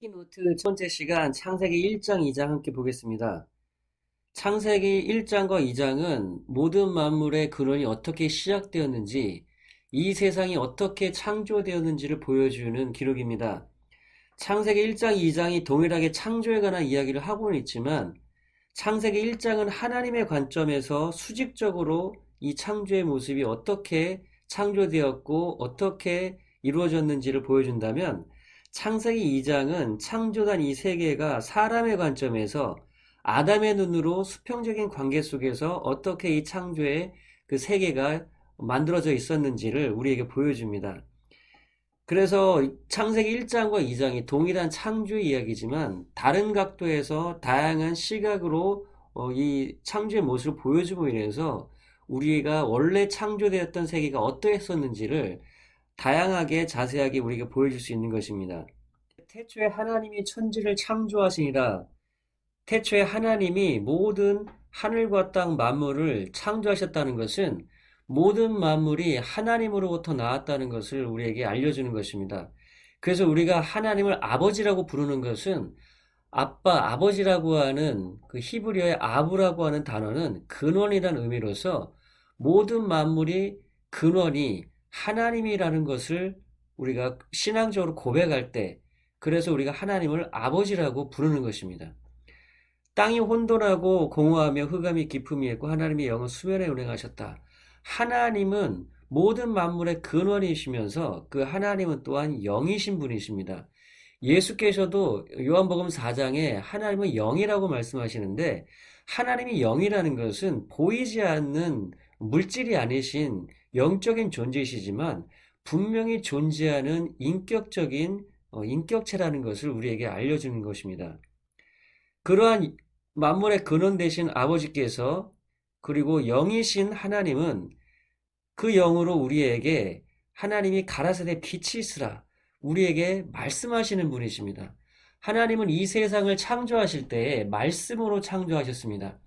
keynote 첫 번째 시간 창세기 1장, 2장 함께 보겠습니다. 창세기 1장과 2장은 모든 만물의 근원이 어떻게 시작되었는지, 이 세상이 어떻게 창조되었는지를 보여주는 기록입니다. 창세기 1장, 2장이 동일하게 창조에 관한 이야기를 하고는 있지만, 창세기 1장은 하나님의 관점에서 수직적으로 이 창조의 모습이 어떻게 창조되었고, 어떻게 이루어졌는지를 보여준다면, 창세기 2장은 창조단 이 세계가 사람의 관점에서 아담의 눈으로 수평적인 관계 속에서 어떻게 이 창조의 그 세계가 만들어져 있었는지를 우리에게 보여줍니다. 그래서 창세기 1장과 2장이 동일한 창조의 이야기지만 다른 각도에서 다양한 시각으로 어, 이 창조의 모습을 보여주고 인해서 우리가 원래 창조되었던 세계가 어떠했었는지를 다양하게 자세하게 우리에게 보여줄 수 있는 것입니다. 태초에 하나님이 천지를 창조하시니라. 태초에 하나님이 모든 하늘과 땅 만물을 창조하셨다는 것은 모든 만물이 하나님으로부터 나왔다는 것을 우리에게 알려주는 것입니다. 그래서 우리가 하나님을 아버지라고 부르는 것은 아빠, 아버지라고 하는 그 히브리어의 아부라고 하는 단어는 근원이라는 의미로서 모든 만물이 근원이 하나님이라는 것을 우리가 신앙적으로 고백할 때, 그래서 우리가 하나님을 아버지라고 부르는 것입니다. 땅이 혼돈하고 공허하며 흑암이 기품이 있고 하나님의 영은 수면에 운행하셨다. 하나님은 모든 만물의 근원이시면서 그 하나님은 또한 영이신 분이십니다. 예수께서도 요한복음 4장에 하나님은 영이라고 말씀하시는데 하나님이 영이라는 것은 보이지 않는 물질이 아니신 영적인 존재이시지만 분명히 존재하는 인격적인 어, 인격체라는 것을 우리에게 알려주는 것입니다. 그러한 만물의 근원 되신 아버지께서 그리고 영이신 하나님은 그 영으로 우리에게 하나님이 가라사대 빛이 있으라 우리에게 말씀하시는 분이십니다. 하나님은 이 세상을 창조하실 때에 말씀으로 창조하셨습니다.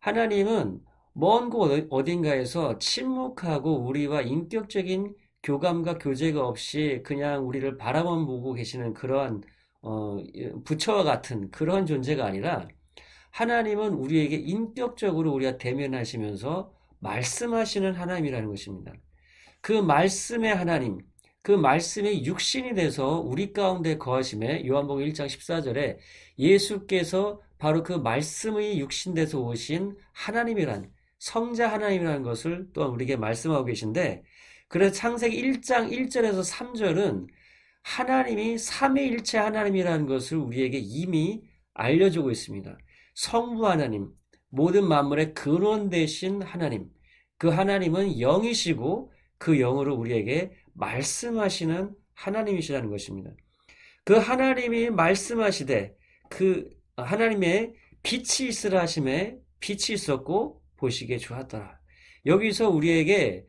하나님은 먼 곳 어딘가에서 침묵하고 우리와 인격적인 교감과 교제가 없이 그냥 우리를 바라만 보고 계시는 그러한 어, 부처와 같은 그런 존재가 아니라 하나님은 우리에게 인격적으로 우리가 대면하시면서 말씀하시는 하나님이라는 것입니다. 그 말씀의 하나님, 그 말씀이 육신이 돼서 우리 가운데 거하심에 요한복음 1장 14절에 예수께서 바로 그 말씀의 육신 돼서 오신 하나님이란 성자 하나님이라는 것을 또한 우리에게 말씀하고 계신데 그래서 창세기 1장 1절에서 3절은 하나님이 삼위일체 하나님이라는 것을 우리에게 이미 알려주고 있습니다. 성부 하나님, 모든 만물의 근원 되신 하나님, 그 하나님은 영이시고 그 영으로 우리에게 말씀하시는 하나님이시라는 것입니다. 그 하나님이 말씀하시되 그 하나님의 빛이 있으라 하심에 빛이 있었고 보시기에 좋았더라. 여기서 우리에게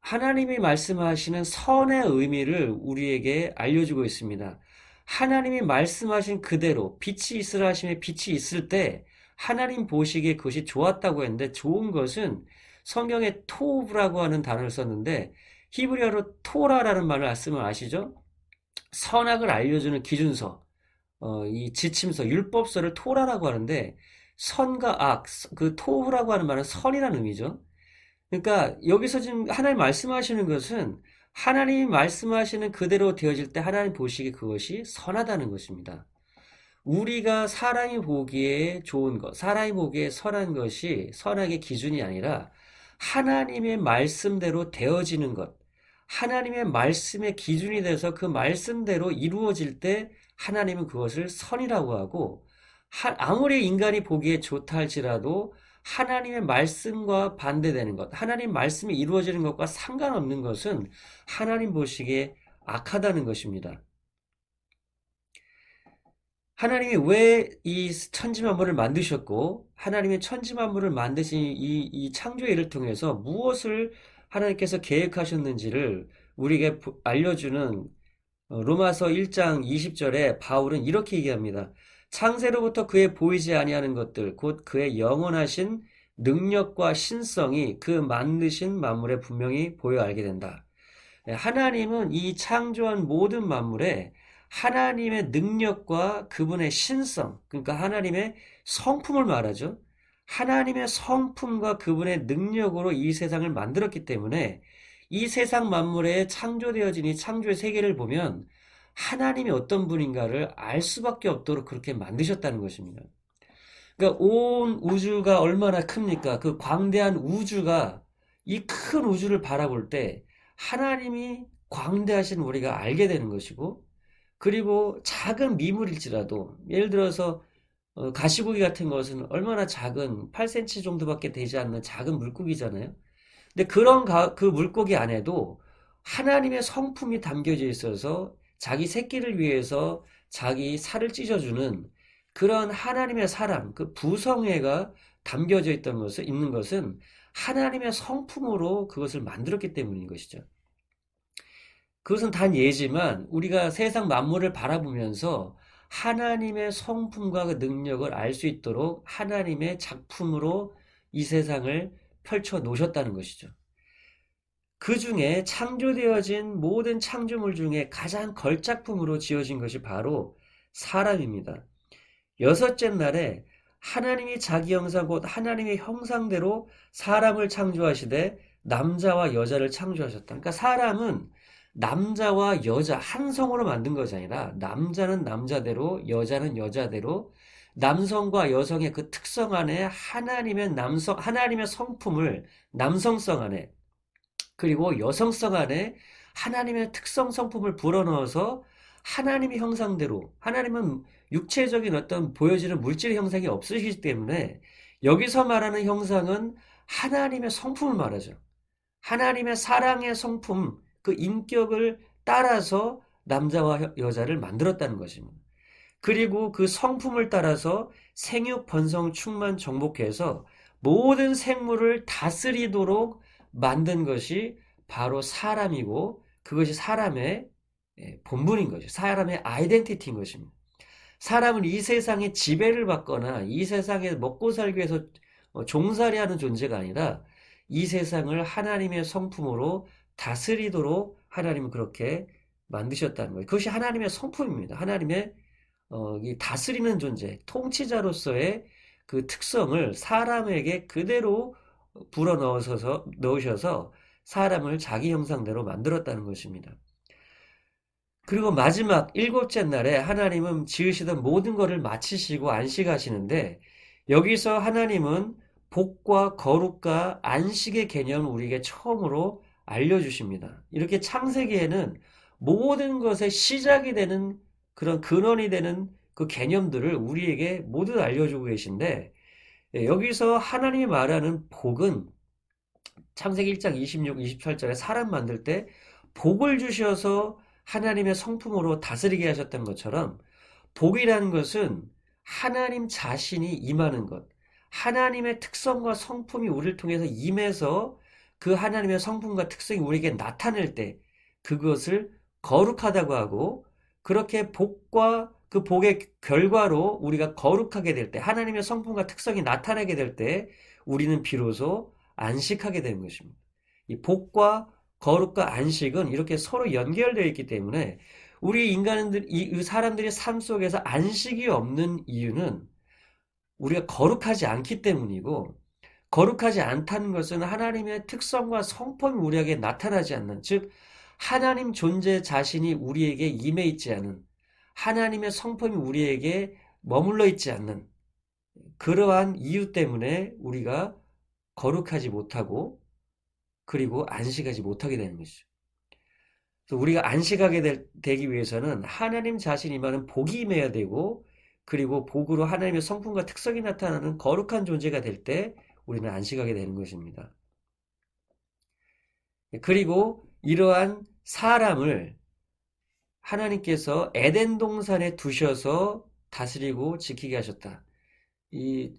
하나님이 말씀하시는 선의 의미를 우리에게 알려주고 있습니다. 하나님이 말씀하신 그대로 빛이 있으라 하심에 빛이 있을 때 하나님 보시기에 그것이 좋았다고 했는데 좋은 것은 성경에 토브라고 하는 단어를 썼는데 히브리어로 토라라는 말을 쓰면 아시죠? 선악을 알려주는 기준서, 어, 이 지침서, 율법서를 토라라고 하는데 선과 악, 그 토브라고 하는 말은 선이라는 의미죠. 그러니까 여기서 지금 하나님 말씀하시는 것은 하나님이 말씀하시는 그대로 되어질 때 하나님 보시기에 그것이 선하다는 것입니다. 우리가 사람이 보기에 좋은 것, 사람이 보기에 선한 것이 선악의 기준이 아니라 하나님의 말씀대로 되어지는 것, 하나님의 말씀의 기준이 돼서 그 말씀대로 이루어질 때 하나님은 그것을 선이라고 하고 아무리 인간이 보기에 좋다 할지라도 하나님의 말씀과 반대되는 것, 하나님 말씀이 이루어지는 것과 상관없는 것은 하나님 보시기에 악하다는 것입니다. 하나님이 왜 이 천지만물을 만드셨고 하나님의 천지만물을 만드신 이, 이 창조의 일을 통해서 무엇을 하나님께서 계획하셨는지를 우리에게 알려주는 어, 로마서 1장 20절에 바울은 이렇게 얘기합니다. 창세로부터 그의 보이지 아니하는 것들 곧 그의 영원하신 능력과 신성이 그 만드신 만물에 분명히 보여 알게 된다. 예, 하나님은 이 창조한 모든 만물에 하나님의 능력과 그분의 신성, 그러니까 하나님의 성품을 말하죠. 하나님의 성품과 그분의 능력으로 이 세상을 만들었기 때문에 이 세상 만물에 창조되어진 이 창조의 세계를 보면 하나님이 어떤 분인가를 알 수밖에 없도록 그렇게 만드셨다는 것입니다. 그러니까 온 우주가 얼마나 큽니까? 그 광대한 우주가 이 큰 우주를 바라볼 때 하나님이 광대하신 우리가 알게 되는 것이고 그리고 작은 미물일지라도 예를 들어서 어, 가시고기 같은 것은 얼마나 작은 8cm 정도밖에 되지 않는 작은 물고기잖아요. 근데 그런 가, 그 물고기 안에도 하나님의 성품이 담겨져 있어서 자기 새끼를 위해서 자기 살을 찢어주는 그런 하나님의 사랑, 그 부성애가 담겨져 있던 것은, 있는 것은 하나님의 성품으로 그것을 만들었기 때문인 것이죠. 그것은 단 예지만 우리가 세상 만물을 바라보면서 하나님의 성품과 그 능력을 알 수 있도록 하나님의 작품으로 이 세상을 펼쳐 놓으셨다는 것이죠. 그 중에 창조되어진 모든 창조물 중에 가장 걸작품으로 지어진 것이 바로 사람입니다. 여섯째 날에 하나님이 자기 형상 곧 하나님의 형상대로 사람을 창조하시되 남자와 여자를 창조하셨다. 그러니까 사람은 남자와 여자 한 성으로 만든 것이 아니라 남자는 남자대로 여자는 여자대로 남성과 여성의 그 특성 안에 하나님의 남성 하나님의 성품을 남성성 안에 그리고 여성성 안에 하나님의 특성 성품을 불어넣어서 하나님의 형상대로 하나님은 육체적인 어떤 보여지는 물질 형상이 없으시기 때문에 여기서 말하는 형상은 하나님의 성품을 말하죠. 하나님의 사랑의 성품, 그 인격을 따라서 남자와 여자를 만들었다는 것입니다. 그리고 그 성품을 따라서 생육, 번성, 충만, 정복해서 모든 생물을 다스리도록 만든 것이 바로 사람이고 그것이 사람의 예, 본분인 거죠. 사람의 아이덴티티인 것입니다. 사람은 이 세상에 지배를 받거나 이 세상에 먹고 살기 위해서 어, 종살이하는 존재가 아니라 이 세상을 하나님의 성품으로 다스리도록 하나님은 그렇게 만드셨다는 거예요. 그것이 하나님의 성품입니다. 하나님의 어, 다스리는 존재, 통치자로서의 그 특성을 사람에게 그대로 불어 넣으셔서, 넣으셔서 사람을 자기 형상대로 만들었다는 것입니다. 그리고 마지막 일곱째 날에 하나님은 지으시던 모든 것을 마치시고 안식하시는데 여기서 하나님은 복과 거룩과 안식의 개념을 우리에게 처음으로 알려주십니다. 이렇게 창세기에는 모든 것의 시작이 되는 그런 근원이 되는 그 개념들을 우리에게 모두 알려주고 계신데 예, 여기서 하나님이 말하는 복은 창세기 1장 26, 28절에 사람 만들 때 복을 주셔서 하나님의 성품으로 다스리게 하셨던 것처럼 복이라는 것은 하나님 자신이 임하는 것, 하나님의 특성과 성품이 우리를 통해서 임해서 그 하나님의 성품과 특성이 우리에게 나타낼 때 그것을 거룩하다고 하고 그렇게 복과 그 복의 결과로 우리가 거룩하게 될 때, 하나님의 성품과 특성이 나타나게 될 때, 우리는 비로소 안식하게 되는 것입니다. 이 복과 거룩과 안식은 이렇게 서로 연결되어 있기 때문에 우리 인간들, 이 사람들의 삶 속에서 안식이 없는 이유는 우리가 거룩하지 않기 때문이고, 거룩하지 않다는 것은 하나님의 특성과 성품이 우리에게 나타나지 않는, 즉, 하나님 존재 자신이 우리에게 임해 있지 않은, 하나님의 성품이 우리에게 머물러 있지 않는 그러한 이유 때문에 우리가 거룩하지 못하고 그리고 안식하지 못하게 되는 것이죠. 우리가 안식하게 되기 위해서는 하나님 자신이 많은 복이 임해야 되고 그리고 복으로 하나님의 성품과 특성이 나타나는 거룩한 존재가 될 때 우리는 안식하게 되는 것입니다. 그리고 이러한 사람을 하나님께서 에덴 동산에 두셔서 다스리고 지키게 하셨다. 이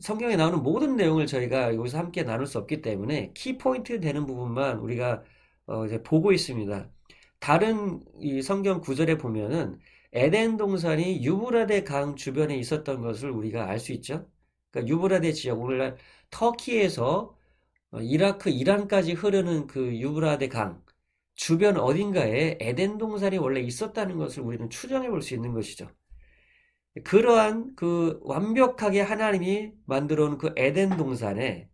성경에 나오는 모든 내용을 저희가 여기서 함께 나눌 수 없기 때문에 키포인트 되는 부분만 우리가 어 이제 보고 있습니다. 다른 이 성경 구절에 보면은 에덴 동산이 유브라데 강 주변에 있었던 것을 우리가 알 수 있죠. 그러니까 유브라데 지역 오늘날 터키에서 어, 이라크, 이란까지 흐르는 그 유브라데 강 주변 어딘가에 에덴 동산이 원래 있었다는 것을 우리는 추정해 볼 수 있는 것이죠. 그러한 그 완벽하게 하나님이 만들어 놓은 그 에덴 동산에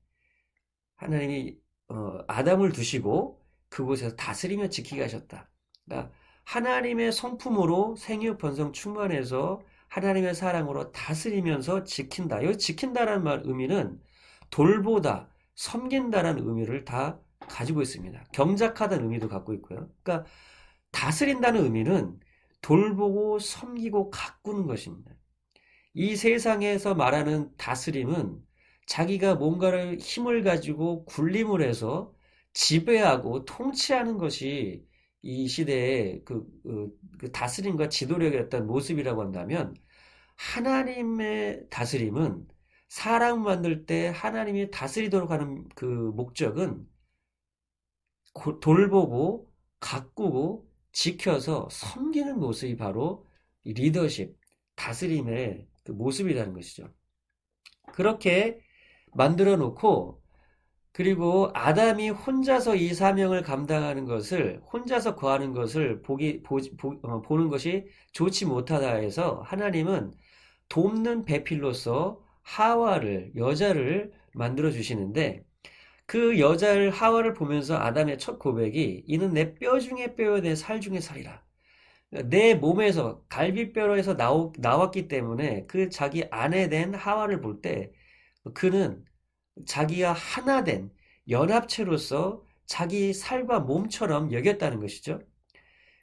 하나님이 어, 아담을 두시고 그곳에서 다스리며 지키게 하셨다. 그러니까 하나님의 성품으로 생육 번성 충만해서 하나님의 사랑으로 다스리면서 지킨다. 여기 지킨다라는 말 의미는 돌보다, 섬긴다라는 의미를 다 가지고 있습니다. 경작하다는 의미도 갖고 있고요. 그러니까 다스린다는 의미는 돌보고 섬기고 가꾸는 것입니다. 이 세상에서 말하는 다스림은 자기가 뭔가를 힘을 가지고 군림을 해서 지배하고 통치하는 것이 이 시대의 그, 그, 그 다스림과 지도력의 어떤 모습이라고 한다면 하나님의 다스림은 사람 만들 때 하나님이 다스리도록 하는 그 목적은 돌보고 가꾸고 지켜서 섬기는 모습이 바로 리더십, 다스림의 그 모습이라는 것이죠. 그렇게 만들어 놓고 그리고 아담이 혼자서 이 사명을 감당하는 것을 혼자서 거하는 것을 보기 보, 보, 어, 보는 것이 좋지 못하다 해서 하나님은 돕는 배필로서 하와를 여자를 만들어 주시는데 그 여자를 하와를 보면서 아담의 첫 고백이 이는 내 뼈 중에 뼈요 내 살 중에 살이라. 내 몸에서 갈비뼈로에서 나오, 나왔기 때문에 그 자기 아내 된 하와를 볼 때 그는 자기와 하나 된 연합체로서 자기 살과 몸처럼 여겼다는 것이죠.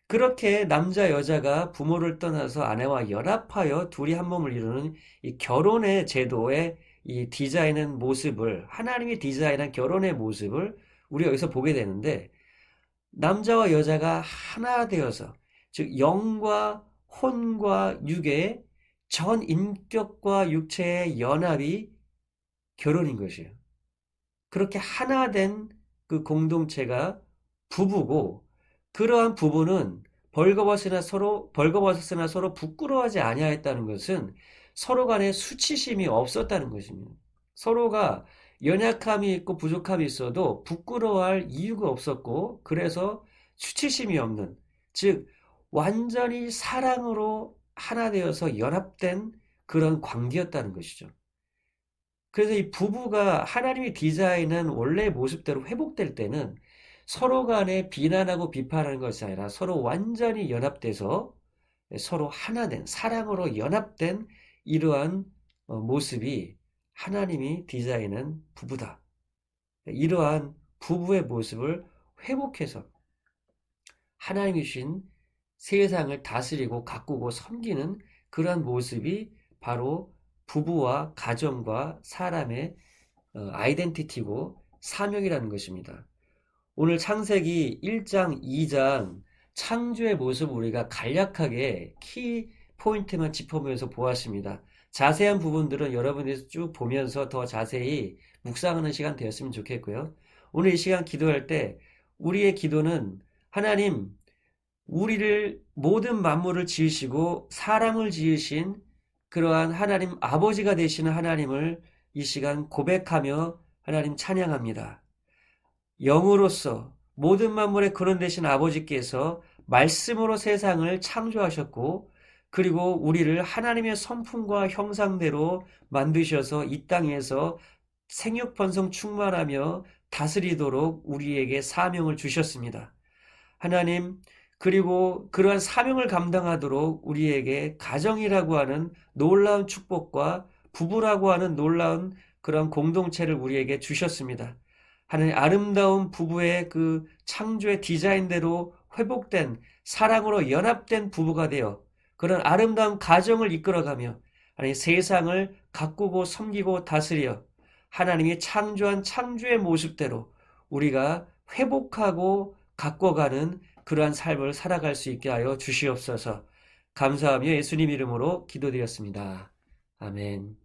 그렇게 남자 여자가 부모를 떠나서 아내와 연합하여 둘이 한 몸을 이루는 이 결혼의 제도의 이 디자인한 모습을 하나님이 디자인한 결혼의 모습을 우리 여기서 보게 되는데 남자와 여자가 하나 되어서 즉 영과 혼과 육의 전 인격과 육체의 연합이 결혼인 것이에요. 그렇게 하나 된 그 공동체가 부부고 그러한 부부는 벌거벗으나 서로 벌거벗었으나 서로 부끄러워하지 아니하였다는 것은 서로 간에 수치심이 없었다는 것입니다. 서로가 연약함이 있고 부족함이 있어도 부끄러워할 이유가 없었고 그래서 수치심이 없는 즉 완전히 사랑으로 하나 되어서 연합된 그런 관계였다는 것이죠. 그래서 이 부부가 하나님이 디자인한 원래 모습대로 회복될 때는 서로 간에 비난하고 비판하는 것이 아니라 서로 완전히 연합돼서 서로 하나 된 사랑으로 연합된 이러한 어, 모습이 하나님이 디자인한 부부다. 이러한 부부의 모습을 회복해서 하나님이 주신 세상을 다스리고 가꾸고 섬기는 그러한 모습이 바로 부부와 가정과 사람의 어, 아이덴티티고 사명이라는 것입니다. 오늘 창세기 1장, 2장 창조의 모습 우리가 간략하게 키 포인트만 짚어보면서 보았습니다. 자세한 부분들은 여러분이 쭉 보면서 더 자세히 묵상하는 시간 되었으면 좋겠고요. 오늘 이 시간 기도할 때 우리의 기도는 하나님 우리를 모든 만물을 지으시고 사람을 지으신 그러한 하나님 아버지가 되시는 하나님을 이 시간 고백하며 하나님 찬양합니다. 영으로서 모든 만물의 근원 되신 아버지께서 말씀으로 세상을 창조하셨고 그리고 우리를 하나님의 성품과 형상대로 만드셔서 이 땅에서 생육 번성 충만하며 다스리도록 우리에게 사명을 주셨습니다. 하나님 그리고 그러한 사명을 감당하도록 우리에게 가정이라고 하는 놀라운 축복과 부부라고 하는 놀라운 그런 공동체를 우리에게 주셨습니다. 하나님 아름다운 부부의 그 창조의 디자인대로 회복된 사랑으로 연합된 부부가 되어 그런 아름다운 가정을 이끌어가며 하나님 세상을 가꾸고 섬기고 다스려 하나님이 창조한 창조의 모습대로 우리가 회복하고 가꿔가는 그러한 삶을 살아갈 수 있게 하여 주시옵소서. 감사하며 예수님 이름으로 기도드렸습니다. 아멘.